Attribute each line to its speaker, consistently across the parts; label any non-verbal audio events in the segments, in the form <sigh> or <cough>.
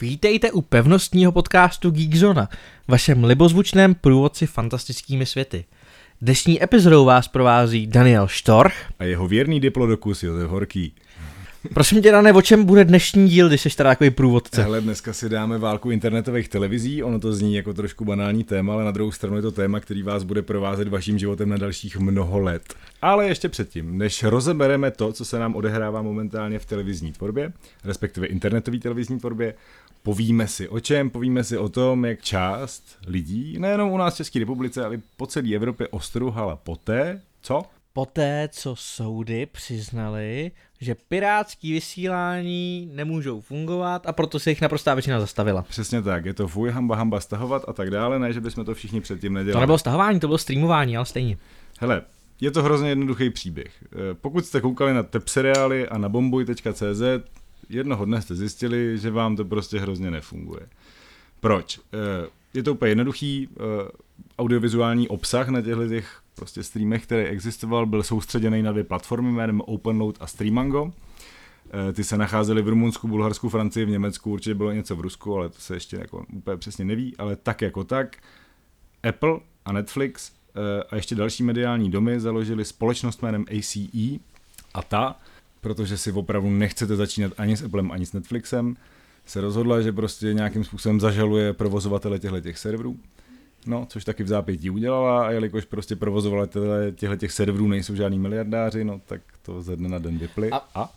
Speaker 1: Vítejte u pevnostního podcastu Geekzona, vašem libozvučném průvodci fantastickými světy. Dnešní epizodou vás provází Daniel Štorch.
Speaker 2: A jeho věrný diplodokus Josef Horký.
Speaker 1: Prosím tě, Dane, o čem bude dnešní díl, když jsi teda takový průvodce?
Speaker 2: Hele, dneska si dáme válku internetových televizí, ono to zní jako trošku banální téma, ale na druhou stranu je to téma, který vás bude provázet vaším životem na dalších mnoho let. Ale ještě předtím, než rozebereme to, co se nám odehrává momentálně v televizní tvorbě, respektive internetové televizní tvorbě, povíme si o čem, povíme si o tom, jak část lidí, nejenom u nás v České republice, ale po celé Evropě ostruhala poté, co?
Speaker 1: Poté, co soudy přiznali, že pirátský vysílání nemůžou fungovat a proto se jich naprostá většina zastavila.
Speaker 2: Přesně tak, je to fuj, hamba, hamba stahovat a tak dále, ne, že bychom to všichni předtím nedělali.
Speaker 1: To nebylo stahování, to bylo streamování, ale stejně.
Speaker 2: Hele, je to hrozně jednoduchý příběh. Eh, pokud jste koukali na tepseriály a na bombuj.cz, jednoho dne jste zjistili, že vám to prostě hrozně nefunguje. Proč? Eh, je to úplně jednoduchý, eh, audiovizuální obsah na těchto těch prostě streamech, který existoval, byl soustředěný na dvě platformy jménem OpenLoad a Streamango. Eh, ty se nacházely v Rumunsku, Bulharsku, Francii, v Německu, určitě bylo něco v Rusku, ale to se ještě jako úplně přesně neví, ale tak jako tak. Apple a Netflix a ještě další mediální domy založili společnost jménem ACE a ta protože si opravdu nechcete začínat ani s Applem, ani s Netflixem, se rozhodla, že prostě nějakým způsobem zažaluje provozovatele těchto těch serverů. No, což taky v zápětí udělala a jelikož prostě provozovatele těchto těch serverů nejsou žádní miliardáři, no tak to ze dne na den vyply.
Speaker 1: A, a?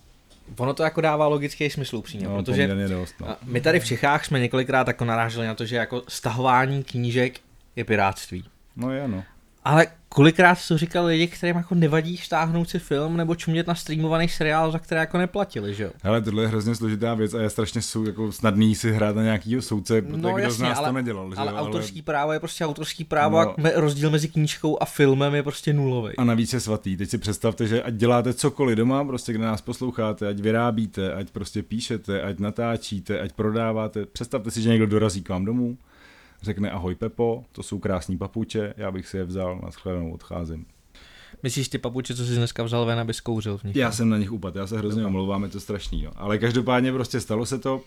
Speaker 1: Ono to jako dává logický smysl upřímně,
Speaker 2: no,
Speaker 1: protože
Speaker 2: dost, no.
Speaker 1: my tady v Čechách jsme několikrát jako naráželi na to, že jako stahování knížek je piráctví.
Speaker 2: No je, no.
Speaker 1: Ale kolikrát to říkal lidi, kterým jako nevadí stáhnout si film nebo čumět na streamovaný seriál, za které jako neplatili, že jo?
Speaker 2: Hele, tohle je hrozně složitá věc a je strašně jsou, jako snadný si hrát na nějakýho soudce, protože no, kdo jasně, z nás
Speaker 1: ale,
Speaker 2: to nedělal, že
Speaker 1: ale, ale autorský právo je prostě autorský právo no, a rozdíl mezi knížkou a filmem je prostě nulový.
Speaker 2: A navíc je svatý. Teď si představte, že ať děláte cokoliv doma, prostě kde nás posloucháte, ať vyrábíte, ať prostě píšete, ať natáčíte, ať prodáváte, představte si, že někdo dorazí k vám domů, řekne ahoj Pepo, to jsou krásní papuče, já bych si je vzal, na shledanou odcházím.
Speaker 1: Myslíš ty papuče, co jsi dneska vzal ven, aby zkouřil v nich?
Speaker 2: Já jsem na nich upad, já se hrozně omlouvám, je to strašný. No. Ale každopádně prostě stalo se to.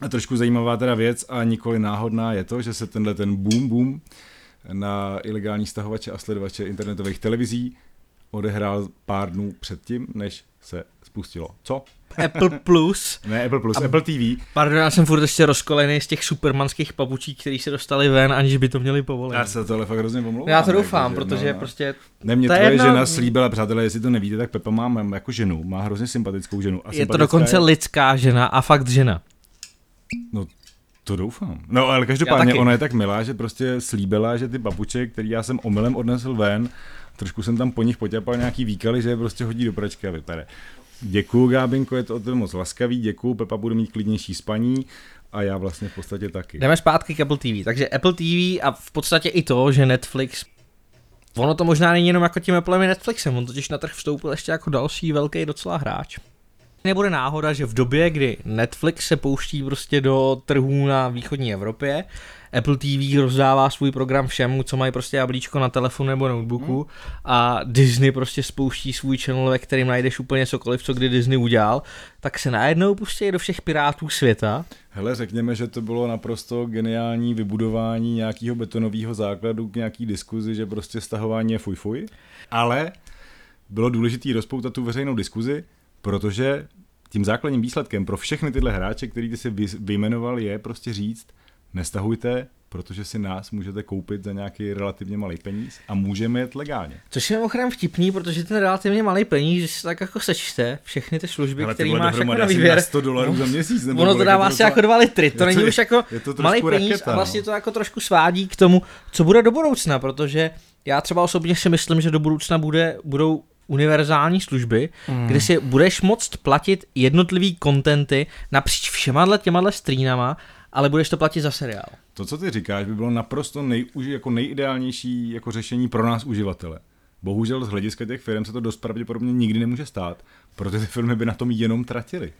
Speaker 2: A trošku zajímavá teda věc a nikoli náhodná je to, že se tenhle ten boom boom na ilegální stahovače a sledovače internetových televizí odehrál pár dnů předtím, než se spustilo. Co?
Speaker 1: Apple Plus. <laughs>
Speaker 2: ne, Apple Plus, a, Apple TV.
Speaker 1: Pardon, já jsem furt ještě rozkolený z těch supermanských papučí, který se dostali ven, aniž by to měli povolit.
Speaker 2: Já se tohle fakt hrozně pomlouvám.
Speaker 1: Já to doufám, jako, protože no, prostě...
Speaker 2: Ne, mě tvoje jedna... žena slíbila, přátelé, jestli to nevíte, tak Pepa má jako ženu, má hrozně sympatickou ženu. A
Speaker 1: je to dokonce je... lidská žena a fakt žena.
Speaker 2: No, to doufám. No ale každopádně ona je tak milá, že prostě slíbila, že ty papuče, který já jsem omylem odnesl ven, trošku jsem tam po nich potěpal nějaký výkaly, že je prostě hodí do pračky a vypere. Děkuju, Gábinko, je to o moc laskavý, děkuju, Pepa bude mít klidnější spaní a já vlastně v podstatě taky.
Speaker 1: Jdeme zpátky k Apple TV. Takže Apple TV a v podstatě i to, že Netflix Ono to možná není jenom jako tím Applem i Netflixem, on totiž na trh vstoupil ještě jako další velký docela hráč. Nebude náhoda, že v době, kdy Netflix se pouští prostě do trhů na východní Evropě, Apple TV rozdává svůj program všem, co mají prostě jablíčko na telefonu nebo notebooku hmm. a Disney prostě spouští svůj channel, ve kterým najdeš úplně cokoliv, co kdy Disney udělal, tak se najednou pustí do všech pirátů světa.
Speaker 2: Hele, řekněme, že to bylo naprosto geniální vybudování nějakého betonového základu k nějaký diskuzi, že prostě stahování je fuj fuj, ale bylo důležité rozpoutat tu veřejnou diskuzi, protože tím základním výsledkem pro všechny tyhle hráče, který ty si vyjmenoval, je prostě říct, nestahujte, protože si nás můžete koupit za nějaký relativně malý peníz a můžeme jet legálně.
Speaker 1: Což je mimochodem vtipný, protože ten relativně malý peníz, když si tak jako sečte všechny ty služby, které máš jako na výběr.
Speaker 2: 100 dolarů no, za měsíc.
Speaker 1: Nebo ono to dává asi jako dva litry, to, to není je, už jako malý peníz raketa, a vlastně no. to jako trošku svádí k tomu, co bude do budoucna, protože já třeba osobně si myslím, že do budoucna bude, budou univerzální služby, mm. kde si budeš moct platit jednotlivý kontenty napříč všema těma streamama ale budeš to platit za seriál.
Speaker 2: To, co ty říkáš, by bylo naprosto nej, jako nejideálnější jako řešení pro nás uživatele. Bohužel z hlediska těch firm se to dost pravděpodobně nikdy nemůže stát, protože ty firmy by na tom jenom tratily.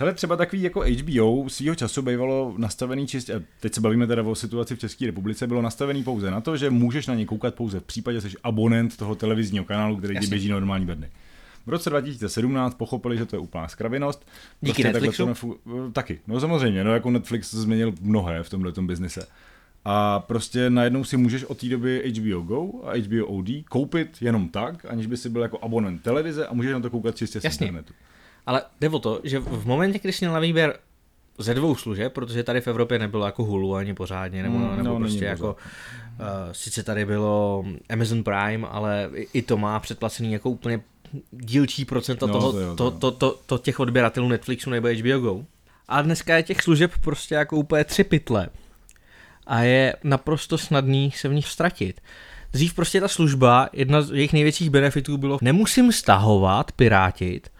Speaker 2: Hele, třeba takový jako HBO svýho času bývalo nastavený čistě, teď se bavíme teda o situaci v České republice, bylo nastavený pouze na to, že můžeš na ně koukat pouze v případě, že jsi abonent toho televizního kanálu, který ti běží normální ve dny. V roce 2017 pochopili, že to je úplná skravinost.
Speaker 1: Díky prostě Netflixu?
Speaker 2: Nefu- taky, no samozřejmě, no jako Netflix změnil mnohé v tomhle biznise. A prostě najednou si můžeš od té doby HBO Go a HBO OD koupit jenom tak, aniž by si byl jako abonent televize a můžeš na to koukat čistě z Jasně. internetu.
Speaker 1: Ale jde o to, že v momentě, kdy jsi měl na výběr ze dvou služeb, protože tady v Evropě nebylo jako Hulu ani pořádně, nebo, mm, nebo no, prostě jako, uh, sice tady bylo Amazon Prime, ale i, i to má předplacený jako úplně dílčí procento no, toho, to, jo, to, to, to, to, těch odběratelů Netflixu nebo HBO Go. A dneska je těch služeb prostě jako úplně tři pytle. A je naprosto snadný se v nich ztratit. Dřív prostě ta služba, jedna z jejich největších benefitů bylo, nemusím stahovat, pirátit,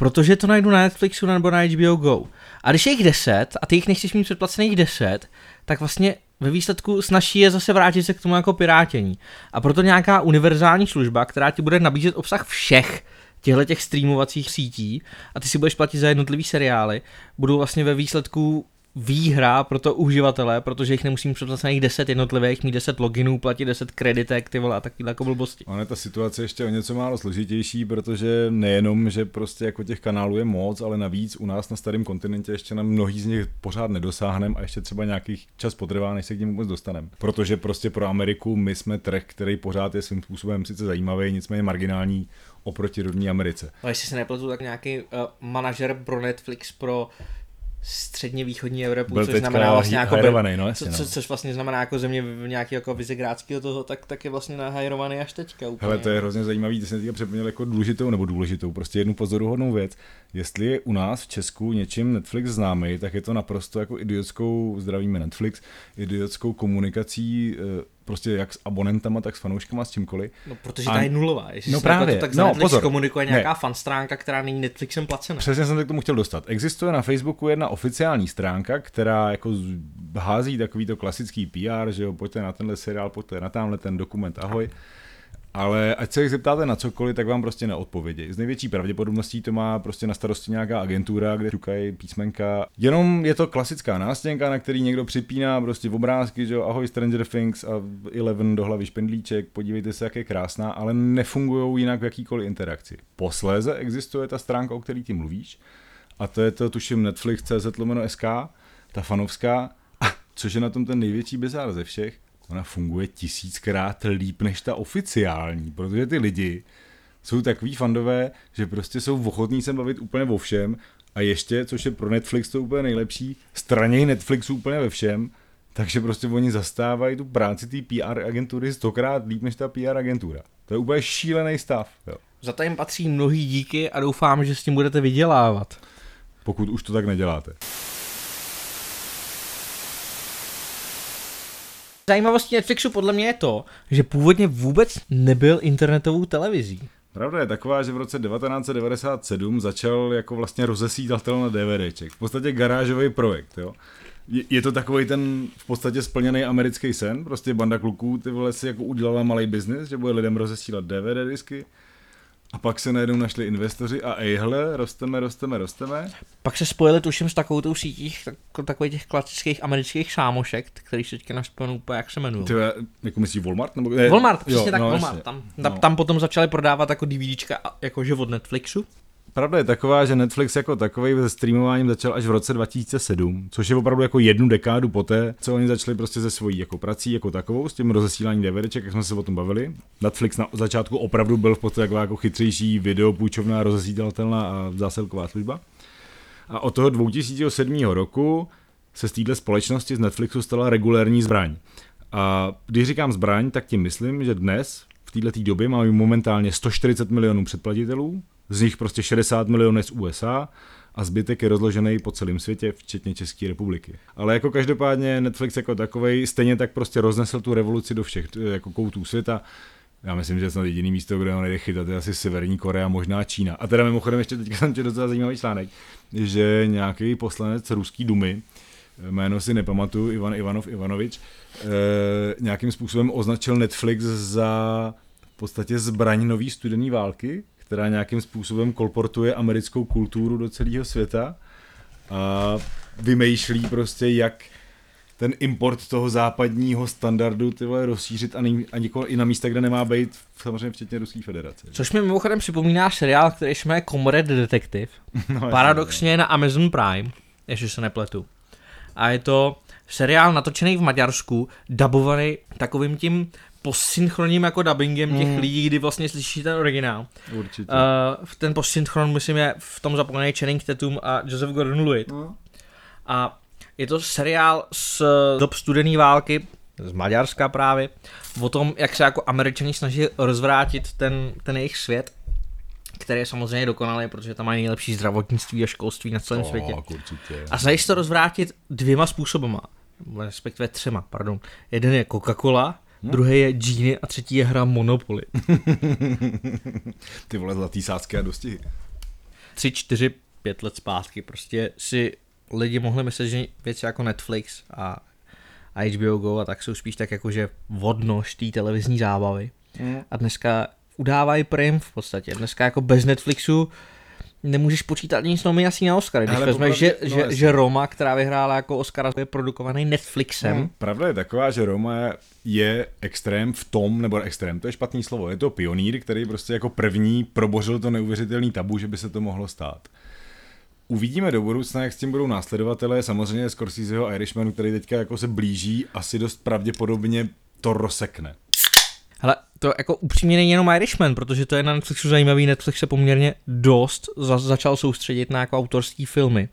Speaker 1: protože to najdu na Netflixu nebo na HBO Go. A když je jich 10 a ty jich nechceš mít předplacených 10, tak vlastně ve výsledku snaží je zase vrátit se k tomu jako pirátění. A proto nějaká univerzální služba, která ti bude nabízet obsah všech těchto těch streamovacích sítí a ty si budeš platit za jednotlivý seriály, budou vlastně ve výsledku výhra pro to uživatele, protože jich nemusím předplacených 10 jednotlivých, mít 10 loginů, platit 10 kreditek, ty vole a takový jako blbosti.
Speaker 2: Ono je ta situace ještě o něco málo složitější, protože nejenom, že prostě jako těch kanálů je moc, ale navíc u nás na starém kontinentě ještě na mnohý z nich pořád nedosáhneme a ještě třeba nějakých čas potrvá, než se k ním vůbec dostaneme. Protože prostě pro Ameriku my jsme trh, který pořád je svým způsobem sice zajímavý, nicméně marginální oproti rodní Americe.
Speaker 1: A jestli se nepletu, tak nějaký uh, manažer pro Netflix pro středně východní Evropu,
Speaker 2: Byl
Speaker 1: což znamená vlastně jako
Speaker 2: hajrovaný, no, jasně,
Speaker 1: co, co, no. což vlastně znamená jako země nějaký jako vizegrádského toho, tak, tak je vlastně nahajrovaný až teďka. Úplně.
Speaker 2: Hele, to je hrozně zajímavý, ty jsi teďka připomněl jako důležitou nebo důležitou, prostě jednu pozoruhodnou věc. Jestli je u nás v Česku něčím Netflix známý, tak je to naprosto jako idiotskou, zdravíme Netflix, idiotskou komunikací eh, prostě jak s abonentama, tak s fanouškama, s čímkoliv.
Speaker 1: No, protože ta je nulová. Jestli
Speaker 2: no právě.
Speaker 1: To, tak no, Netflix pozor. komunikuje nějaká ne. fan stránka, která není Netflixem placená.
Speaker 2: Přesně jsem se k tomu chtěl dostat. Existuje na Facebooku jedna oficiální stránka, která jako hází takový to klasický PR, že jo, pojďte na tenhle seriál, pojďte na tamhle ten dokument, ahoj. Ale ať se jich zeptáte na cokoliv, tak vám prostě neodpovědějí. Z největší pravděpodobností to má prostě na starosti nějaká agentura, kde čukají písmenka. Jenom je to klasická nástěnka, na který někdo připíná prostě v obrázky, že ahoj Stranger Things a Eleven do hlavy špendlíček, podívejte se, jak je krásná, ale nefungují jinak v jakýkoliv interakci. Posléze existuje ta stránka, o který ty mluvíš, a to je to, tuším, Netflix.cz SK, ta fanovská, což je na tom ten největší bizár ze všech, ona funguje tisíckrát líp než ta oficiální, protože ty lidi jsou takový fandové, že prostě jsou ochotní se bavit úplně o všem a ještě, což je pro Netflix to úplně nejlepší, straněj Netflixu úplně ve všem, takže prostě oni zastávají tu práci té PR agentury stokrát líp než ta PR agentura. To je úplně šílený stav. Jo.
Speaker 1: Za to jim patří mnohý díky a doufám, že s tím budete vydělávat.
Speaker 2: Pokud už to tak neděláte.
Speaker 1: Zajímavostí Netflixu podle mě je to, že původně vůbec nebyl internetovou televizí.
Speaker 2: Pravda je taková, že v roce 1997 začal jako vlastně rozesítatel na DVDček. V podstatě garážový projekt, jo. Je, to takový ten v podstatě splněný americký sen, prostě banda kluků ty vole si jako udělala malý biznis, že bude lidem rozesílat DVD disky a pak se najednou našli investoři a ejhle, rosteme, rosteme, rosteme.
Speaker 1: Pak se spojili tuším s takovou tou sítí tak, takových těch klasických amerických sámošek, který se teďka našpomenu úplně, jak se jmenují.
Speaker 2: Ty jako myslíš Walmart? Nebo,
Speaker 1: ne, Walmart, přesně jo, tak no, Walmart. Tam, no. tam potom začali prodávat jako DVDčka jakože od Netflixu.
Speaker 2: Pravda je taková, že Netflix jako takový se streamováním začal až v roce 2007, což je opravdu jako jednu dekádu poté, co oni začali prostě ze svojí jako prací jako takovou, s tím rozesíláním DVDček, jak jsme se o tom bavili. Netflix na začátku opravdu byl v podstatě jako, jako chytřejší video, půjčovná, a zásilková služba. A od toho 2007 roku se z této společnosti z Netflixu stala regulérní zbraň. A když říkám zbraň, tak tím myslím, že dnes v této době máme momentálně 140 milionů předplatitelů, z nich prostě 60 milionů z USA a zbytek je rozložený po celém světě, včetně České republiky. Ale jako každopádně Netflix jako takovej stejně tak prostě roznesl tu revoluci do všech jako koutů světa. Já myslím, že snad jediný místo, kde ho nejde chytat, je asi Severní Korea, možná Čína. A teda mimochodem ještě teďka jsem tě docela zajímavý článek, že nějaký poslanec ruský dumy, jméno si nepamatuju, Ivan Ivanov Ivanovič, eh, nějakým způsobem označil Netflix za v podstatě zbraň nový studený války, která nějakým způsobem kolportuje americkou kulturu do celého světa a vymýšlí prostě, jak ten import toho západního standardu ty vole, rozšířit a, nej, a nikoho, i na místa, kde nemá být, samozřejmě včetně Ruské federace.
Speaker 1: Což mi mimochodem připomíná seriál, který se jmenuje Comrade Detective. <laughs>
Speaker 2: No,
Speaker 1: Paradoxně je na Amazon Prime, jestli se nepletu. A je to seriál natočený v Maďarsku, dabovaný takovým tím postsynchronním jako dubbingem těch
Speaker 2: Mm.
Speaker 1: lidí, kdy vlastně slyší ten originál.
Speaker 2: Určitě.
Speaker 1: Uh, ten postsynchron, myslím, je v tom zapojený Channing Tatum a Joseph Gordon-Levitt.
Speaker 2: no.
Speaker 1: A je to seriál z dob studené války, z Maďarska právě, o tom, jak se jako američani snaží rozvrátit ten, ten jejich svět, který je samozřejmě dokonalý, protože tam mají nejlepší zdravotnictví a školství na celém světě.
Speaker 2: Tak určitě.
Speaker 1: A snaží se to rozvrátit dvěma způsobama, respektive třema, pardon. Jeden je Coca-Cola,
Speaker 2: Hm.
Speaker 1: druhý je Genie a třetí je hra Monopoly. <laughs>
Speaker 2: Ty vole zlatý sásky a dostihy.
Speaker 1: Tři, čtyři, pět let zpátky prostě si lidi mohli myslet, že věci jako Netflix a a HBO Go a tak jsou spíš tak jakože vodnož té televizní zábavy.
Speaker 2: Mm.
Speaker 1: A dneska udávají prim v podstatě. Dneska jako bez Netflixu nemůžeš počítat nic nominací na Oscar. Když vezmeš, že,
Speaker 2: no
Speaker 1: že, že Roma, která vyhrála jako Oscara, je produkovaný Netflixem.
Speaker 2: Hmm. Pravda je taková, že Roma je extrém v tom, nebo extrém, to je špatný slovo, je to pionýr, který prostě jako první probořil to neuvěřitelný tabu, že by se to mohlo stát. Uvidíme do budoucna, jak s tím budou následovatelé, samozřejmě Scorseseho Irishmanu, který teďka jako se blíží, asi dost pravděpodobně to rozsekne.
Speaker 1: Hele, to jako upřímně není jenom Irishman, protože to je na Netflixu zajímavý. Netflix se poměrně dost za, začal soustředit na jako autorský filmy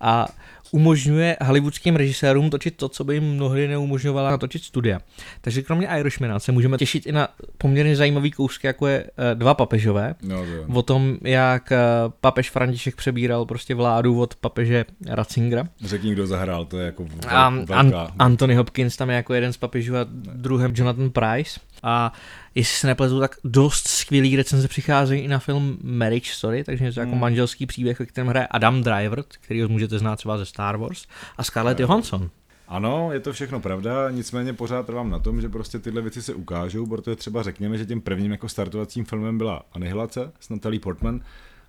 Speaker 1: a umožňuje hollywoodským režisérům točit to, co by jim mnohdy neumožňovala natočit studia. Takže kromě Irishmana se můžeme těšit i na poměrně zajímavý kousky, jako je eh, Dva papežové,
Speaker 2: No, to
Speaker 1: o tom, jak eh, papež František přebíral prostě vládu od papeže Ratzingera.
Speaker 2: Řekni, kdo zahrál, to je jako
Speaker 1: A
Speaker 2: velká.
Speaker 1: An- Anthony Hopkins tam je jako jeden z papežů a druhém Jonathan Price. A jestli se nepletu, tak dost skvělý recenze přicházejí i na film Marriage Story, takže to jako
Speaker 2: Hmm.
Speaker 1: manželský příběh, ve kterém hraje Adam Driver, který ho můžete znát třeba ze Star Wars, a Scarlett Johansson.
Speaker 2: Ano, je to všechno pravda, nicméně pořád trvám na tom, že prostě tyhle věci se ukážou, protože třeba řekněme, že tím prvním jako startovacím filmem byla Anihilace s Natalie Portman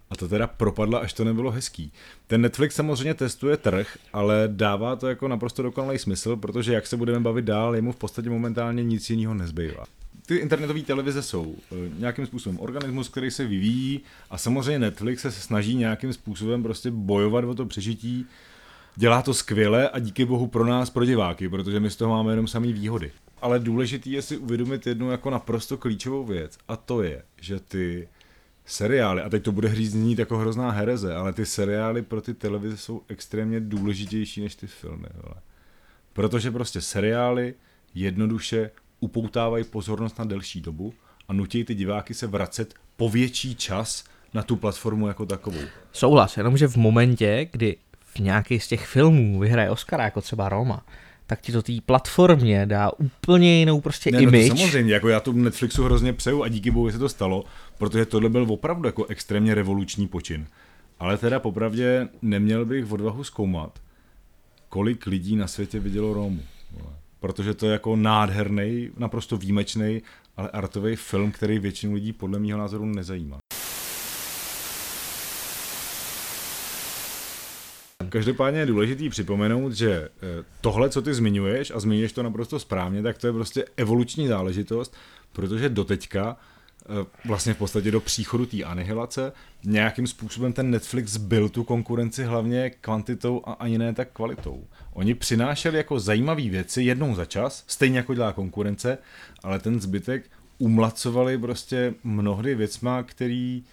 Speaker 2: a to teda propadla, až to nebylo hezký. Ten Netflix samozřejmě testuje trh, ale dává to jako naprosto dokonalý smysl, protože jak se budeme bavit dál, jemu v podstatě momentálně nic jiného nezbývá. Ty internetové televize jsou eh, nějakým způsobem organismus, který se vyvíjí a samozřejmě Netflix se snaží nějakým způsobem prostě bojovat o to přežití Dělá to skvěle a díky bohu pro nás, pro diváky, protože my z toho máme jenom samý výhody. Ale důležitý je si uvědomit jednu jako naprosto klíčovou věc a to je, že ty seriály, a teď to bude hříct znít jako hrozná hereze, ale ty seriály pro ty televize jsou extrémně důležitější než ty filmy. Vole. Protože prostě seriály jednoduše upoutávají pozornost na delší dobu a nutí ty diváky se vracet po větší čas na tu platformu jako takovou.
Speaker 1: Souhlas, jenomže v momentě, kdy v nějaký z těch filmů vyhraje Oscar, jako třeba Roma, tak ti to té platformě dá úplně jinou prostě
Speaker 2: Ne, no
Speaker 1: image.
Speaker 2: to samozřejmě, jako já tu Netflixu hrozně přeju a díky bohu se to stalo, protože tohle byl opravdu jako extrémně revoluční počin. Ale teda popravdě neměl bych odvahu zkoumat, kolik lidí na světě vidělo Rómu. vole. Protože to je jako nádherný, naprosto výjimečný, ale artový film, který většinu lidí podle mého názoru nezajímá. Každopádně je důležitý připomenout, že eh, tohle, co ty zmiňuješ, a zmiňuješ to naprosto správně, tak to je prostě evoluční záležitost, protože doteďka, vlastně v podstatě do příchodu té anihilace, nějakým způsobem ten Netflix byl tu konkurenci hlavně kvantitou a ani ne tak kvalitou. Oni přinášeli jako zajímavé věci jednou za čas, stejně jako dělá konkurence, ale ten zbytek umlacovali prostě mnohdy věcma, který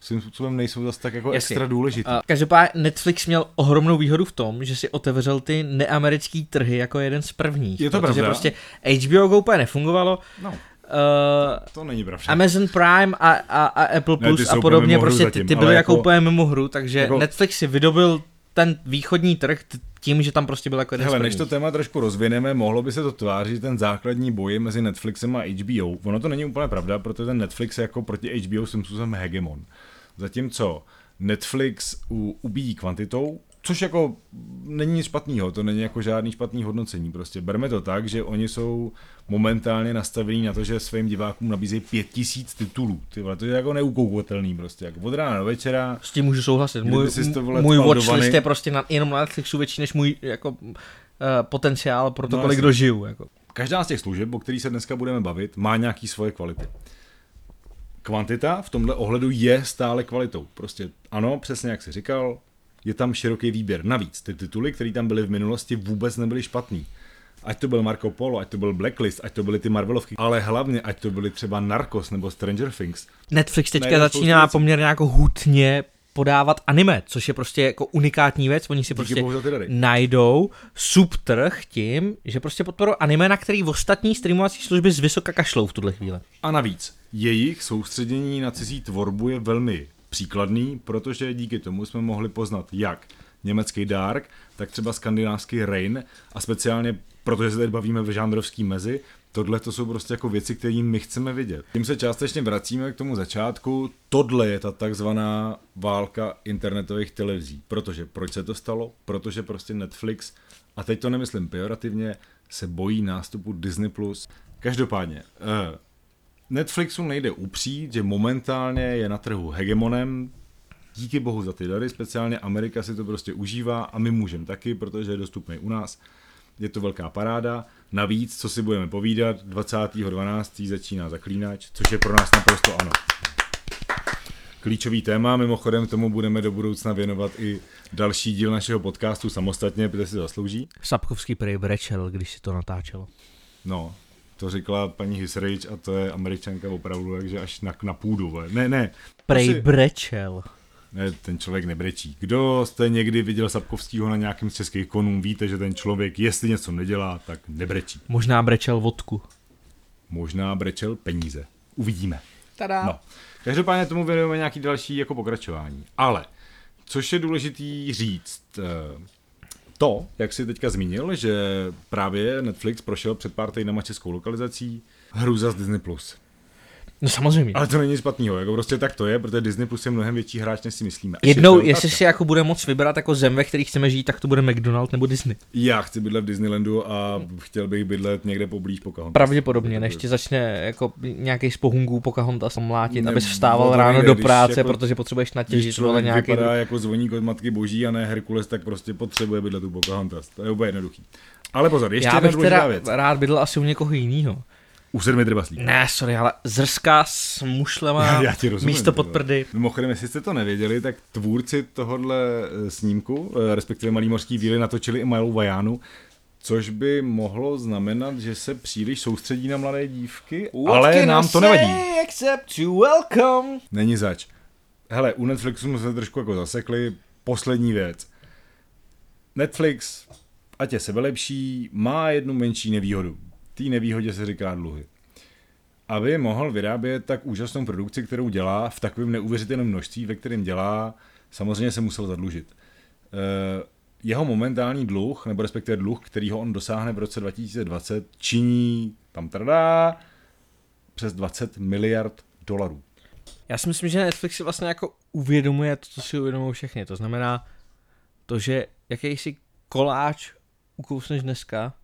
Speaker 2: svým způsobem nejsou zase tak jako
Speaker 1: Jasně.
Speaker 2: extra důležitý.
Speaker 1: A každopádně Netflix měl ohromnou výhodu v tom, že si otevřel ty neamerický trhy jako jeden z prvních.
Speaker 2: Je to
Speaker 1: protože
Speaker 2: pravda.
Speaker 1: prostě HBO Go úplně nefungovalo,
Speaker 2: No,
Speaker 1: uh,
Speaker 2: to není pravda.
Speaker 1: Amazon Prime a, a, a Apple
Speaker 2: Ne,
Speaker 1: Plus
Speaker 2: ty
Speaker 1: a podobně, prostě ty,
Speaker 2: zatím,
Speaker 1: ty
Speaker 2: ale
Speaker 1: byly jako,
Speaker 2: jako-
Speaker 1: úplně mimo hru, takže
Speaker 2: jako-
Speaker 1: Netflix si vydobil ten východní trh tím, že tam prostě byl jako jeden
Speaker 2: Hele, než to téma trošku rozvineme, mohlo by se to tvářit, že ten základní boj mezi Netflixem a HBO. Ono to není úplně pravda, protože ten Netflix je jako proti HBO svým způsobem hegemon. Zatímco Netflix u, ubíjí kvantitou Což jako není nic špatného, to není jako žádný špatný hodnocení. Prostě berme to tak, že oni jsou momentálně nastavení na to, že svým divákům nabízejí pět tisíc titulů. Ty vole, to je jako neukoukovatelný prostě. Jako od rána do večera.
Speaker 1: S tím můžu souhlasit. Můj,
Speaker 2: sis to, vole,
Speaker 1: můj watchlist je prostě na, jenom na Netflixu větší než můj jako, uh, potenciál pro to,
Speaker 2: No,
Speaker 1: kolik
Speaker 2: jasně.
Speaker 1: dožiju. Jako.
Speaker 2: Každá z těch služeb, o kterých se dneska budeme bavit, má nějaký svoje kvality. Kvantita v tomhle ohledu je stále kvalitou. Prostě ano, přesně jak jsi říkal, je tam široký výběr. Navíc ty tituly, které tam byly v minulosti, vůbec nebyly špatný. Ať to byl Marco Polo, ať to byl Blacklist, ať to byly ty Marvelovky, ale hlavně ať to byly třeba Narcos nebo Stranger Things.
Speaker 1: Netflix teďka
Speaker 2: Najednou
Speaker 1: začíná poměrně jako hutně podávat anime, což je prostě jako unikátní věc. Oni si prostě najdou subtrh tím, že prostě podporují anime, na který v ostatní streamovací služby z vysoka kašlou v tuhle chvíli.
Speaker 2: A navíc, jejich soustředění na cizí tvorbu je velmi příkladný, protože díky tomu jsme mohli poznat jak německý Dark, tak třeba skandinávský Rain a speciálně, protože se tady bavíme v žánrovský mezi, tohle to jsou prostě jako věci, které my chceme vidět. Tím se částečně vracíme k tomu začátku. Tohle je ta takzvaná válka internetových televizí. Protože proč se to stalo? Protože prostě Netflix, a teď to nemyslím pejorativně, se bojí nástupu Disney+. Každopádně, eh, Netflixu nejde upřít, že momentálně je na trhu hegemonem, díky bohu za ty dary, speciálně Amerika si to prostě užívá a my můžeme taky, protože je dostupný u nás. Je to velká paráda. Navíc, co si budeme povídat, 20.12. začíná Zaklínač, což je pro nás naprosto ano. Klíčový téma, mimochodem tomu budeme do budoucna věnovat i další díl našeho podcastu samostatně, protože si zaslouží.
Speaker 1: Sapkovský prej brečel, když si to natáčelo.
Speaker 2: No, to říkala paní Hisrich a to je američanka opravdu, takže až na, na půdu. vole. Ne, ne,
Speaker 1: Prej
Speaker 2: to si-
Speaker 1: brečel.
Speaker 2: ne, ten člověk nebrečí. Kdo jste někdy viděl Sapkovskýho na nějakém z českých konů, víte, že ten člověk, jestli něco nedělá, tak nebrečí.
Speaker 1: Možná brečel vodku.
Speaker 2: Možná brečel peníze. Uvidíme.
Speaker 1: Tada.
Speaker 2: No. Každopádně tomu věnujeme nějaký další jako pokračování. Ale, což je důležitý říct, eh, to, jak jsi teďka zmínil, že právě Netflix prošel před pár týdnama českou lokalizací Hruza z Disney+.
Speaker 1: No samozřejmě.
Speaker 2: Ale to není nic špatného, jako prostě tak to je, protože Disney Plus je mnohem větší hráč, než si myslíme.
Speaker 1: Jednou,
Speaker 2: je
Speaker 1: jestli si jako bude moc vybrat jako zem, ve který chceme žít, tak to bude McDonald nebo Disney.
Speaker 2: Já chci bydlet v Disneylandu a chtěl bych bydlet někde poblíž Pocahontas.
Speaker 1: Pravděpodobně, než ti začne jako nějaký z pohungů Pocahontas mlátit,
Speaker 2: Ne,
Speaker 1: abys vstával ráno
Speaker 2: nejde,
Speaker 1: do práce,
Speaker 2: jako-
Speaker 1: protože potřebuješ natěžit vole
Speaker 2: člověk
Speaker 1: nějaký...
Speaker 2: vypadá jako zvoník od Matky Boží a ne Herkules, tak prostě potřebuje bydlet u Pocahontas. To je úplně jednoduchý. Ale pozor, ještě
Speaker 1: Já bych teda
Speaker 2: věc.
Speaker 1: rád bydlel asi u někoho jiného.
Speaker 2: U sedmi trbaslíků.
Speaker 1: Ne, sorry, ale zrská s mušlema,
Speaker 2: Já- <laughs> já ti rozumím,
Speaker 1: místo pod prdy.
Speaker 2: Mimochodem, jestli jste to nevěděli, tak tvůrci tohohle eh, snímku, eh, respektive Malý mořský víly, natočili i Malou Vajánu, což by mohlo znamenat, že se příliš soustředí na mladé dívky, ale nám to nevadí.
Speaker 1: Except to welcome.
Speaker 2: Není zač. Hele, u Netflixu jsme se trošku jako zasekli. Poslední věc. Netflix, ať je sebelepší, má jednu menší nevýhodu. Té nevýhodě se říká dluhy. Aby mohl vyrábět tak úžasnou produkci, kterou dělá, v takovém neuvěřitelném množství, ve kterém dělá, samozřejmě se musel zadlužit. Eh, Jeho momentální dluh, nebo respektive dluh, který ho on dosáhne v roce 2020, činí, tam tradá, přes 20 miliard dolarů.
Speaker 1: Já si myslím, že Netflix si vlastně jako uvědomuje to, co si uvědomují všechny. To znamená to, že jakýsi koláč ukousneš dneska,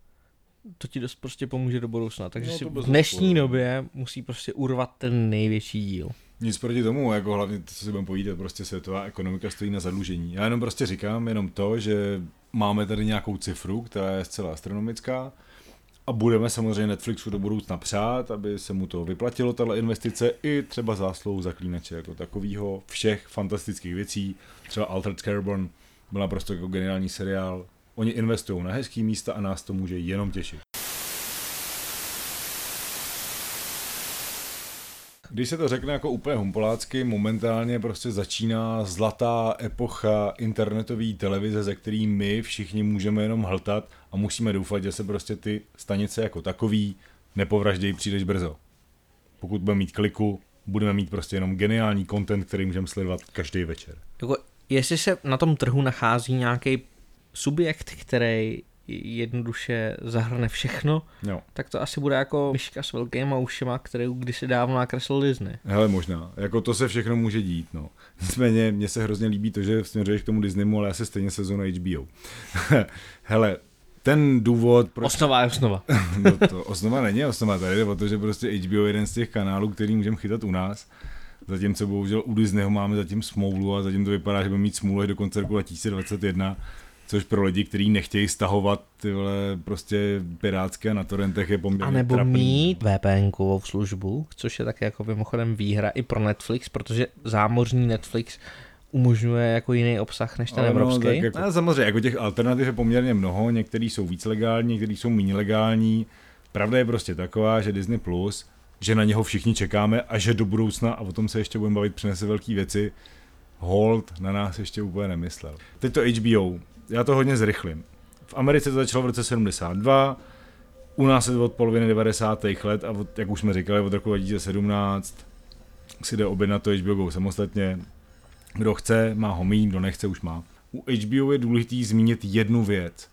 Speaker 1: to ti dost prostě pomůže do budoucna. Takže
Speaker 2: No,
Speaker 1: si v dnešní
Speaker 2: sporu.
Speaker 1: době musí prostě urvat ten největší díl.
Speaker 2: Nic proti tomu, jako hlavně to, co si budeme povídat, prostě světová ekonomika stojí na zadlužení. Já jenom prostě říkám jenom to, že máme tady nějakou cifru, která je zcela astronomická a budeme samozřejmě Netflixu do budoucna přát, aby se mu to vyplatilo, tahle investice, i třeba zásluhou zaklínače jako takového všech fantastických věcí, třeba Altered Carbon byl naprosto jako geniální seriál. Oni investují na hezký místa a nás to může jenom těšit. Když se to řekne jako úplně humpolácky, momentálně prostě začíná zlatá epocha internetové televize, ze který my všichni můžeme jenom hltat a musíme doufat, že se prostě ty stanice jako takový nepovraždějí příliš brzo. Pokud budeme mít kliku, budeme mít prostě jenom geniální content, který můžeme sledovat každý večer.
Speaker 1: Jako, jestli se na tom trhu nachází nějaký subjekt, který jednoduše zahrne všechno,
Speaker 2: Jo.
Speaker 1: tak to asi bude jako myška s velkýma ušima, kterou kdysi dávno nakreslil Disney.
Speaker 2: Hele, možná. Jako to se všechno může dít, no. Nicméně, mně se hrozně líbí to, že směřuješ k tomu Disneymu, ale já se stejně sezónu HBO. <laughs> Hele, ten důvod, proč...
Speaker 1: Osnova je osnova. <laughs>
Speaker 2: no to osnova není osnova, tady jde o to, že prostě HBO je jeden z těch kanálů, který můžeme chytat u nás. Zatímco bohužel u Disneyho máme zatím smlouvu a zatím to vypadá, že budeme mít smůlu až do konce roku 2021, což pro lidi, kteří nechtějí stahovat ty vole prostě pirátské na torrentech je poměrně
Speaker 1: A nebo
Speaker 2: trapný.
Speaker 1: mít VPN-kovou službu, což je také jako mimochodem výhra i pro Netflix, protože zámořní Netflix umožňuje jako jiný obsah než ten
Speaker 2: Ale
Speaker 1: evropský.
Speaker 2: No, tak jako, a samozřejmě, jako těch alternativ je poměrně mnoho, některý jsou víc legální, některý jsou méně legální. Pravda je prostě taková, že Disney Plus, že na něho všichni čekáme a že do budoucna, a o tom se ještě budeme bavit, přinese velké věci, hold na nás ještě úplně nemyslel. Teď to HBO, já to hodně zrychlím. V Americe to začalo v roce 72, u nás je to od poloviny 90. let a od, jak už jsme říkali, od roku 2017 si jde objednat to HBO Go samostatně. Kdo chce, má ho mít, kdo nechce, už má. U HBO je důležitý zmínit jednu věc.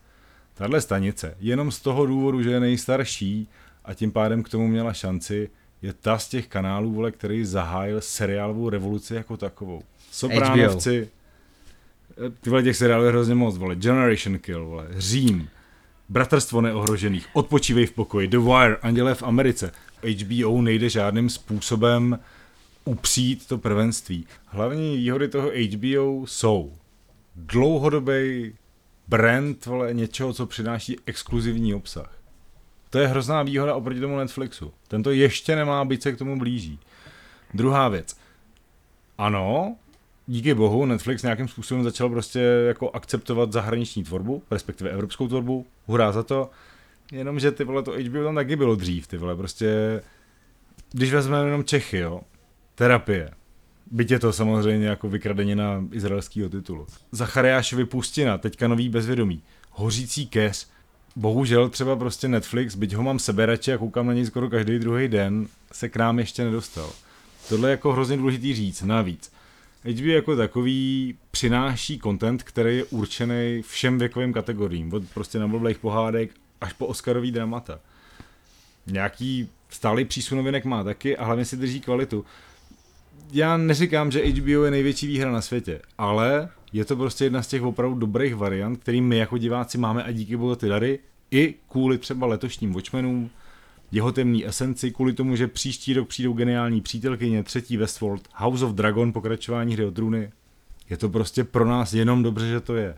Speaker 2: Tahle stanice, jenom z toho důvodu, že je nejstarší a tím pádem k tomu měla šanci, je ta z těch kanálů, vole, který zahájil seriálovou revoluci jako takovou. Sopránovci, eh, tyhle těch seriálů je hrozně moc, vole, Generation Kill, vole, Řím, Bratrstvo neohrožených, Odpočívej v pokoji, The Wire, Andělé v Americe. HBO nejde žádným způsobem upřít to prvenství. Hlavní výhody toho HBO jsou dlouhodobý brand vole, něčeho, co přináší exkluzivní obsah. To je hrozná výhoda oproti tomu Netflixu. Tento ještě nemá, byť se k tomu blíží. Druhá věc. Ano, díky bohu Netflix nějakým způsobem začal prostě jako akceptovat zahraniční tvorbu, respektive evropskou tvorbu, hurá za to, jenomže ty vole to HBO tam taky bylo dřív, ty vole, prostě, když vezmeme jenom Čechy, jo, terapie, byť je to samozřejmě jako vykradenina izraelského titulu. Zachariášovi Pustina, teďka nový bezvědomí, Hořící keř, bohužel třeba prostě Netflix, byť ho mám seberače a koukám na něj skoro každý druhý den, se k nám ještě nedostal. Tohle je jako hrozně důležitý říct, navíc. HBO jako takový přináší content, který je určený všem věkovým kategoriím, od prostě nablblých pohádek až po Oscarový dramata. Nějaký stálý přísun novinek má taky a hlavně si drží kvalitu. Já neříkám, že HBO je největší výhra na světě, ale je to prostě jedna z těch opravdu dobrých variant, který my jako diváci máme a díky bohu ty dary, i kvůli třeba letošním Watchmenům, jeho temný esenci, kvůli tomu, že příští rok přijdou geniální přítelkyně, třetí Westworld, House of Dragon, pokračování hry o trůny. Je to prostě pro nás jenom dobře, že to je.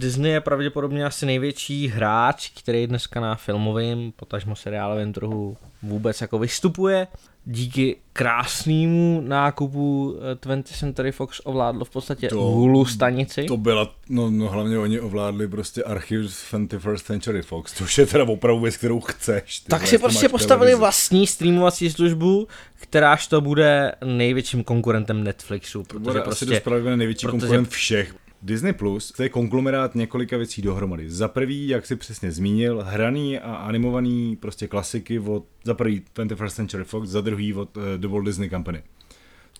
Speaker 1: Disney je pravděpodobně asi největší hráč, který dneska na filmovém, potažmo seriálovém trhu vůbec jako vystupuje. Díky krásnému nákupu eh, 20th Century Fox ovládlo v podstatě
Speaker 2: To-
Speaker 1: Hulu stanici.
Speaker 2: To byla, no, no hlavně oni ovládli prostě archiv 21st Century Fox, což je teda opravdu věc, kterou chceš. ty
Speaker 1: tak si prostě postavili
Speaker 2: televizi.
Speaker 1: vlastní streamovací službu, kteráž to bude největším konkurentem Netflixu,
Speaker 2: To
Speaker 1: protože
Speaker 2: bude asi
Speaker 1: prostě
Speaker 2: dost pravděpodobně největší
Speaker 1: protože-
Speaker 2: konkurent všech. Disney Plus to je konglomerát několika věcí dohromady. Za prvý, jak si přesně zmínil, hraný a animovaný prostě klasiky od, za prvý 21st Century Fox, za druhý od uh, The Walt Disney Company.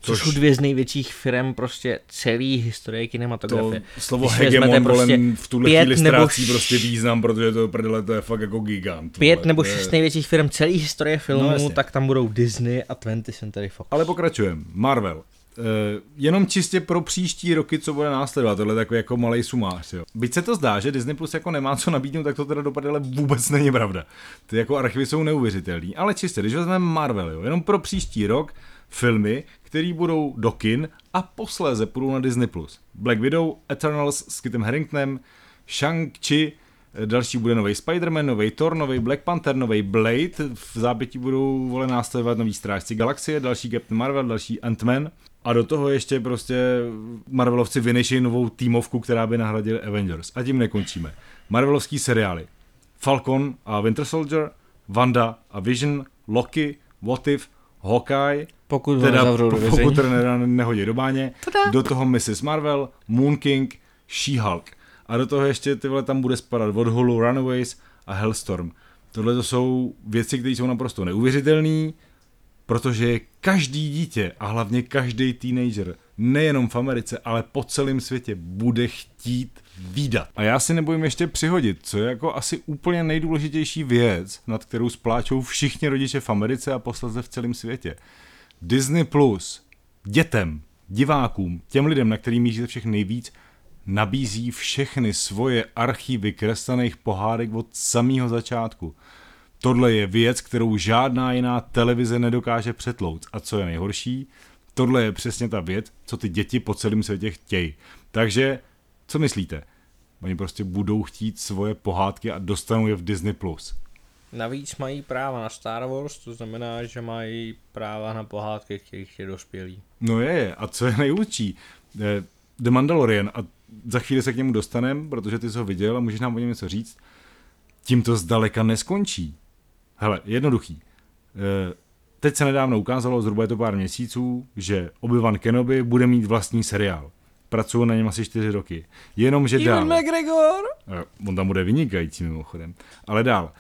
Speaker 1: což jsou dvě z největších firm prostě celé historie
Speaker 2: to
Speaker 1: kinematografie.
Speaker 2: slovo
Speaker 1: Když
Speaker 2: hegemon prostě v tuhle chvíli ztrácí
Speaker 1: š-
Speaker 2: prostě význam, protože to prdele to je fakt jako gigant.
Speaker 1: Pět
Speaker 2: vole,
Speaker 1: nebo
Speaker 2: to je-
Speaker 1: šest největších firm celé historie filmu,
Speaker 2: No, jasně.
Speaker 1: tak tam budou Disney a 20th Century Fox.
Speaker 2: Ale pokračujeme. Marvel. Uh, jenom čistě pro příští roky, co bude následovat, tohle je takový jako malý sumář. Jo. Byť se to zdá, že Disney Plus jako nemá co nabídnout, tak to teda dopadne, ale vůbec není pravda. Ty jako archivy jsou neuvěřitelný. Ale čistě, když vezmeme Marvel, jo, jenom pro příští rok filmy, které budou do kin a posléze půjdou na Disney+. Plus. Black Widow, Eternals s Kitem Haringtonem, Shang-Chi, eh, další bude nový Spider-Man, nový Thor, nový Black Panther, nový Blade, v zápětí budou vole následovat nový Strážci galaxie, další Captain Marvel, další Ant-Man a do toho ještě prostě Marvelovci vynešejí novou týmovku, která by nahradila Avengers. A tím nekončíme. Marvelovský seriály. Falcon a Winter Soldier, Wanda a Vision, Loki, What If, Hawkeye,
Speaker 1: Pokud ho
Speaker 2: teda
Speaker 1: do
Speaker 2: po-
Speaker 1: vězení.
Speaker 2: pokud ne, nehodí do báně, do toho Mrs. Marvel, Moon King, She-Hulk. A do toho ještě ty vole tam bude spadat od Hulu Runaways a Hellstorm. Tohle to jsou věci, které jsou naprosto neuvěřitelné, protože každý dítě a hlavně každý teenager nejenom v Americe, ale po celém světě bude chtít výdat. A já si nebojím ještě přihodit, co je jako asi úplně nejdůležitější věc, nad kterou spláčou všichni rodiče v Americe a posledně v celém světě. Disney Plus dětem, divákům, těm lidem, na kterým míříte všech nejvíc, nabízí všechny svoje archivy kreslených pohádek od samého začátku. Tohle je věc, kterou žádná jiná televize nedokáže přetlouct. A co je nejhorší, tohle je přesně ta věc, co ty děti po celém světě chtějí. Takže, co myslíte? Oni prostě budou chtít svoje pohádky a dostanou je v Disney+. Plus.
Speaker 1: Navíc mají práva na Star Wars, to znamená, že mají práva na pohádky, kterých je dospělí.
Speaker 2: No je, a co je nejlepší? Eh, The Mandalorian, a za chvíli se k němu dostaneme, protože ty jsi ho viděl a můžeš nám o něm něco říct, tím to zdaleka neskončí. Hele, jednoduchý. Eh, teď se nedávno ukázalo, zhruba je to pár měsíců, že Obi-Wan Kenobi bude mít vlastní seriál. Pracuju na něm asi čtyři roky. Jenomže dál...
Speaker 1: McGregor!
Speaker 2: Eh, on tam bude vynikající mimochodem. Ale dál.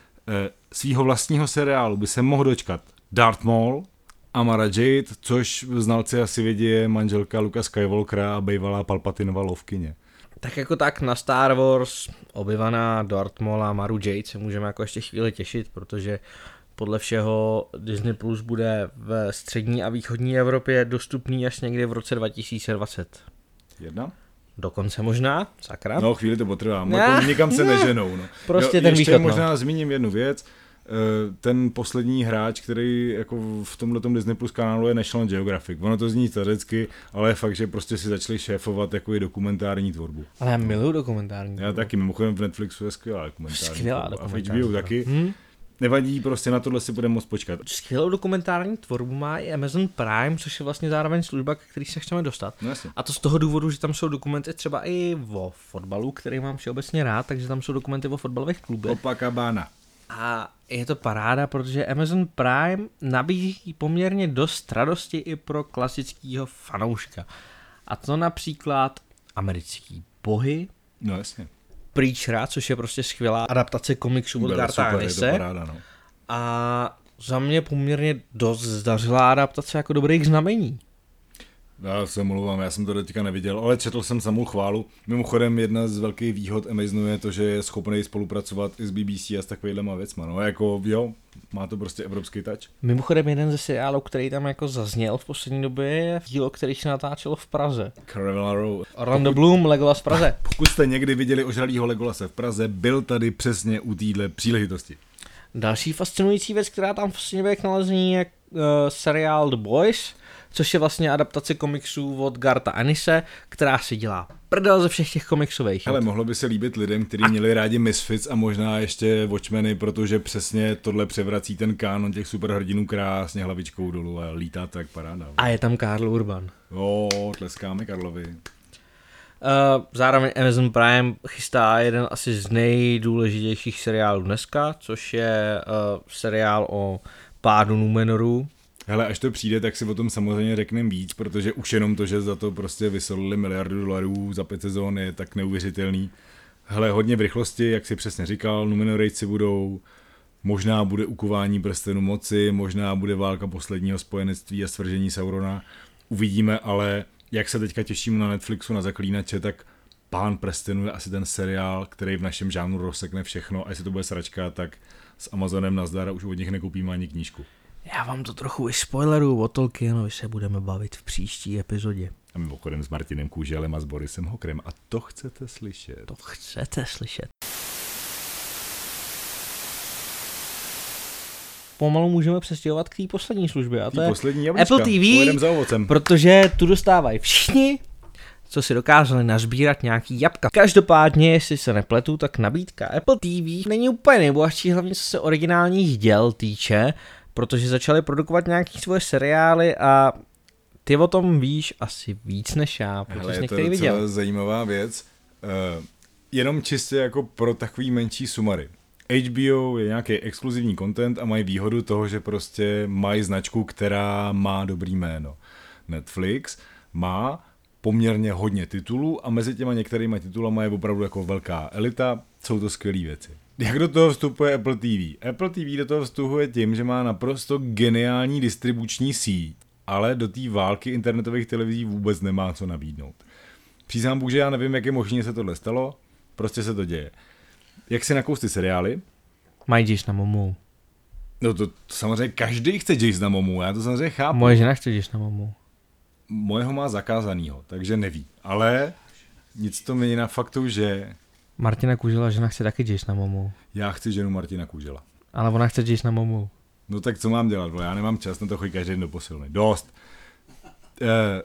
Speaker 2: Svýho vlastního seriálu by se mohl dočkat Darth Maul, Amara Jade, což znalci asi vědí je manželka Luka Skywalkera a bývalá Palpatinova lovkyně.
Speaker 1: Tak jako tak na Star Wars, obyvaná Darth Maul a Maru Jade se můžeme jako ještě chvíli těšit, protože podle všeho Disney Plus bude v střední a východní Evropě dostupný až někdy v roce 2020.
Speaker 2: Jedna?
Speaker 1: Dokonce možná, sakra.
Speaker 2: No chvíli to potrvá, jako nikam se neženou. No.
Speaker 1: Prostě
Speaker 2: jo,
Speaker 1: ten
Speaker 2: ještě
Speaker 1: východ,
Speaker 2: možná
Speaker 1: no.
Speaker 2: zmíním jednu věc, ten poslední hráč, který jako v tomhle Disney Plus kanálu je National Geographic. Ono to zní stařecky, ale je fakt, že prostě si začali šéfovat jako i dokumentární tvorbu.
Speaker 1: Ale já miluju dokumentární
Speaker 2: Já taky, mimochodem v Netflixu je skvělá dokumentární
Speaker 1: Skvělá
Speaker 2: tvorba.
Speaker 1: dokumentární
Speaker 2: A v HBO taky.
Speaker 1: Hmm?
Speaker 2: Nevadí, prostě na tohle si budeme moct počkat.
Speaker 1: Skvělou dokumentární tvorbu má i Amazon Prime, což je vlastně zároveň služba, k který se chceme dostat.
Speaker 2: No jasně.
Speaker 1: A to z toho důvodu, že tam jsou dokumenty třeba i o fotbalu, který mám všeobecně rád, takže tam jsou dokumenty o fotbalových klubech.
Speaker 2: Opakabána.
Speaker 1: A je to paráda, protože Amazon Prime nabízí poměrně dost radosti i pro klasického fanouška. A to například americký bohy,
Speaker 2: No jasně.
Speaker 1: Preachera, což je prostě skvělá adaptace komiksu od Garta
Speaker 2: no.
Speaker 1: A za mě poměrně dost zdařilá adaptace jako dobrých znamení.
Speaker 2: Já se mluvám, já jsem to teďka neviděl, ale četl jsem samou chválu. Mimochodem, jedna z velkých výhod Amazonu je to, že je schopný spolupracovat i s BBC a s takovýhlema věcma. No, jako jo, má to prostě evropský touch.
Speaker 1: Mimochodem jeden ze seriálů, který tam jako zazněl v poslední době, je dílo, který se natáčelo v Praze.
Speaker 2: Caravella Row.
Speaker 1: Orlando Bloom, Legolas v Praze. <laughs>
Speaker 2: Pokud jste někdy viděli ožralýho Legolase v Praze, byl tady přesně u téhle příležitosti.
Speaker 1: Další fascinující věc, která tam bude k nalezení, je uh, seriál The Boys, což je vlastně adaptace komiksů od Garta Anise, která si dělá prdel ze všech těch komiksových.
Speaker 2: Ale mohlo by se líbit lidem, kteří měli rádi Misfits a možná ještě Watchmeny, protože přesně tohle převrací ten kánon těch superhrdinů krásně hlavičkou dolů a lítá tak paráda.
Speaker 1: A je tam Karl Urban.
Speaker 2: Jo, tleskáme Karlovi.
Speaker 1: Uh, zároveň Amazon Prime chystá jeden asi z nejdůležitějších seriálů dneska, což je uh, seriál o pádu Numenoru.
Speaker 2: Hele, až to přijde, tak si o tom samozřejmě řekneme víc, protože už jenom to, že za to prostě vysolili miliardu dolarů za pět sezón je tak neuvěřitelný. Hele, hodně v rychlosti, jak si přesně říkal, Numenorejci budou, možná bude ukování prstenu moci, možná bude válka posledního spojenectví a svržení Saurona. Uvidíme, ale jak se teďka těším na Netflixu na Zaklínače, tak Pán prstenů je asi ten seriál, který v našem žánru rozsekne všechno a jestli to bude sračka, tak s Amazonem nazdar a už od nich nekoupíme ani knížku.
Speaker 1: Já vám to trochu i spoileruju o Tolkienovi se budeme bavit v příští epizodě.
Speaker 2: A mimochodem s Martinem Kůželem a s Borisem Hokrem. A to chcete slyšet.
Speaker 1: To chcete slyšet. Pomalu můžeme přestěhovat k té poslední službě. A to
Speaker 2: Tý
Speaker 1: je
Speaker 2: poslední jablíčka.
Speaker 1: Apple TV,
Speaker 2: za ovocem.
Speaker 1: protože tu dostávají všichni, co si dokázali nazbírat nějaký jabka. Každopádně, jestli se nepletu, tak nabídka Apple TV není úplně nejbohatší, hlavně co se originálních děl týče, protože začali produkovat nějaký svoje seriály a ty o tom víš asi víc než já, protože
Speaker 2: Hele,
Speaker 1: jsi
Speaker 2: je to
Speaker 1: některý viděl.
Speaker 2: zajímavá věc. Uh, jenom čistě jako pro takový menší sumary. HBO je nějaký exkluzivní content a mají výhodu toho, že prostě mají značku, která má dobrý jméno. Netflix má poměrně hodně titulů a mezi těma některýma titulama je opravdu jako velká elita, jsou to skvělé věci. Jak do toho vstupuje Apple TV? Apple TV do toho vstupuje tím, že má naprosto geniální distribuční síť ale do té války internetových televizí vůbec nemá co nabídnout. Přísám Bůh, že já nevím, jak je možné, se tohle stalo, prostě se to děje. Jak si nakous ty seriály?
Speaker 1: Mají na Momu.
Speaker 2: No to, to samozřejmě každý chce na Momu, já to samozřejmě chápu.
Speaker 1: Moje žena chce na Momu.
Speaker 2: Mojeho má zakázanýho, takže neví. Ale nic to mění na faktu, že...
Speaker 1: Martina Kůžela žena chce taky na Momu.
Speaker 2: Já chci ženu Martina Kůžela.
Speaker 1: Ale ona chce na Momu.
Speaker 2: No tak co mám dělat, já nemám čas na to chodit každý den do posilny. Dost. Eh,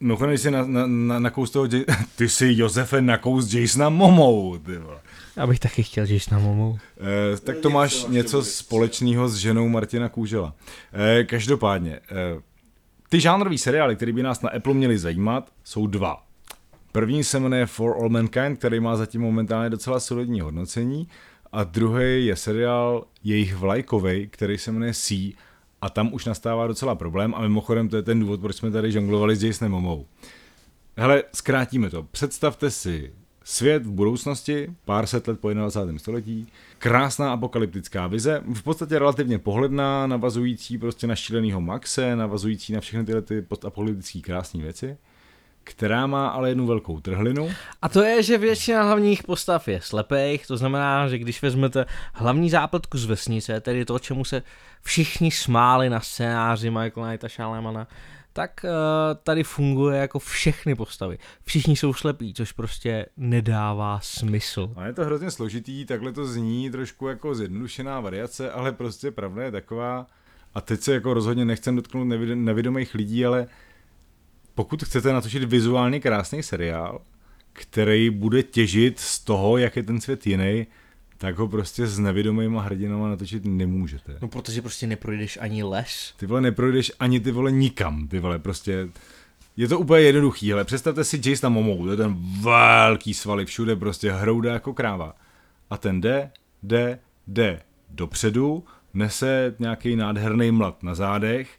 Speaker 2: No, když jsi na, na, na, na kous toho, <laughs> ty jsi Josefe na kous Jasona Momou, ty vole.
Speaker 1: Já bych taky chtěl Jasona Momou.
Speaker 2: Eh, tak to máš něco společného s ženou Martina Kůžela. Eh, každopádně, eh, ty žánrový seriály, které by nás na Apple měly zajímat, jsou dva. První se jmenuje For All Mankind, který má zatím momentálně docela solidní hodnocení a druhý je seriál jejich vlajkovej, který se jmenuje Sea a tam už nastává docela problém a mimochodem to je ten důvod, proč jsme tady žonglovali s Jasonem Momou. Hele, zkrátíme to. Představte si svět v budoucnosti, pár set let po 21. století, krásná apokalyptická vize, v podstatě relativně pohledná, navazující prostě na šílenýho Maxe, navazující na všechny tyhle ty postapokalyptické krásné věci která má ale jednu velkou trhlinu.
Speaker 1: A to je, že většina hlavních postav je slepých, to znamená, že když vezmete hlavní zápletku z vesnice, tedy to, čemu se všichni smáli na scénáři Michael Knighta Shalamana, tak uh, tady funguje jako všechny postavy. Všichni jsou slepí, což prostě nedává smysl.
Speaker 2: A je to hrozně složitý, takhle to zní trošku jako zjednodušená variace, ale prostě pravda je taková, a teď se jako rozhodně nechcem dotknout nevědomých lidí, ale pokud chcete natočit vizuálně krásný seriál, který bude těžit z toho, jak je ten svět jiný, tak ho prostě s nevědomýma hrdinama natočit nemůžete.
Speaker 1: No protože prostě neprojdeš ani les.
Speaker 2: Ty vole neprojdeš ani ty vole nikam, ty vole prostě... Je to úplně jednoduchý, ale představte si Jason Momou, to je ten velký svaly, všude prostě hrouda jako kráva. A ten jde, jde, jde dopředu, nese nějaký nádherný mlad na zádech,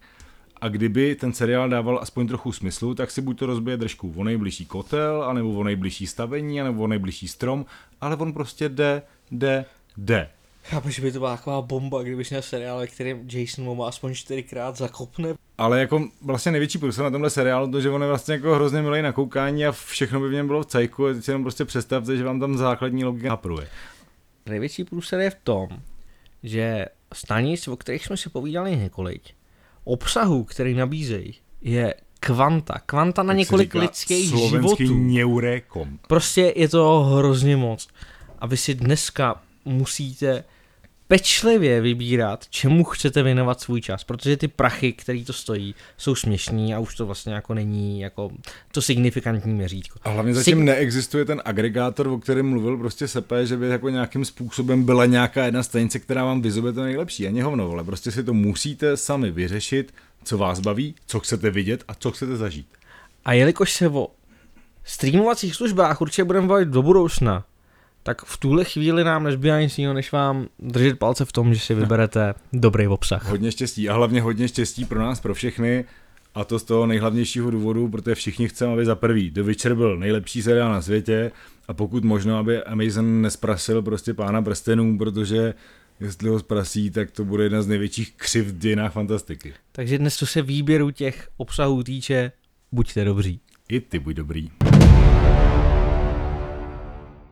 Speaker 2: a kdyby ten seriál dával aspoň trochu smyslu, tak si buď to rozbije držku o nejbližší kotel, anebo o nejbližší stavení, anebo o nejbližší strom, ale on prostě jde, jde, jde.
Speaker 1: Chápu, že by to byla taková bomba, kdybyš měl seriál, ve kterém Jason Momoa aspoň čtyřikrát zakopne.
Speaker 2: Ale jako vlastně největší plus na tomhle seriálu, to, že on je vlastně jako hrozně milý na koukání a všechno by v něm bylo v cajku a teď si jenom prostě představte, že vám tam základní logika napruje.
Speaker 1: Největší plus je v tom, že stanic, o kterých jsme si povídali několik, obsahu, který nabízejí, je kvanta. Kvanta na několik lidských životů.
Speaker 2: Neurekom.
Speaker 1: Prostě je to hrozně moc. A vy si dneska musíte pečlivě vybírat, čemu chcete věnovat svůj čas, protože ty prachy, který to stojí, jsou směšní a už to vlastně jako není jako to signifikantní měřítko.
Speaker 2: A hlavně zatím Sig- neexistuje ten agregátor, o kterém mluvil prostě Sepe, že by jako nějakým způsobem byla nějaká jedna stanice, která vám vyzove to nejlepší. Ani hovno, ale prostě si to musíte sami vyřešit, co vás baví, co chcete vidět a co chcete zažít.
Speaker 1: A jelikož se o streamovacích službách určitě budeme bavit do budoucna, tak v tuhle chvíli nám nezbývá nic jiného, než vám držet palce v tom, že si vyberete dobrý obsah.
Speaker 2: Hodně štěstí a hlavně hodně štěstí pro nás, pro všechny. A to z toho nejhlavnějšího důvodu, protože všichni chceme, aby za prvý The Witcher byl nejlepší seriál na světě a pokud možno, aby Amazon nesprasil prostě pána prstenů, protože jestli ho zprasí, tak to bude jedna z největších křiv v dějinách fantastiky.
Speaker 1: Takže dnes, co se výběru těch obsahů týče, buďte dobří.
Speaker 2: I ty buď dobrý.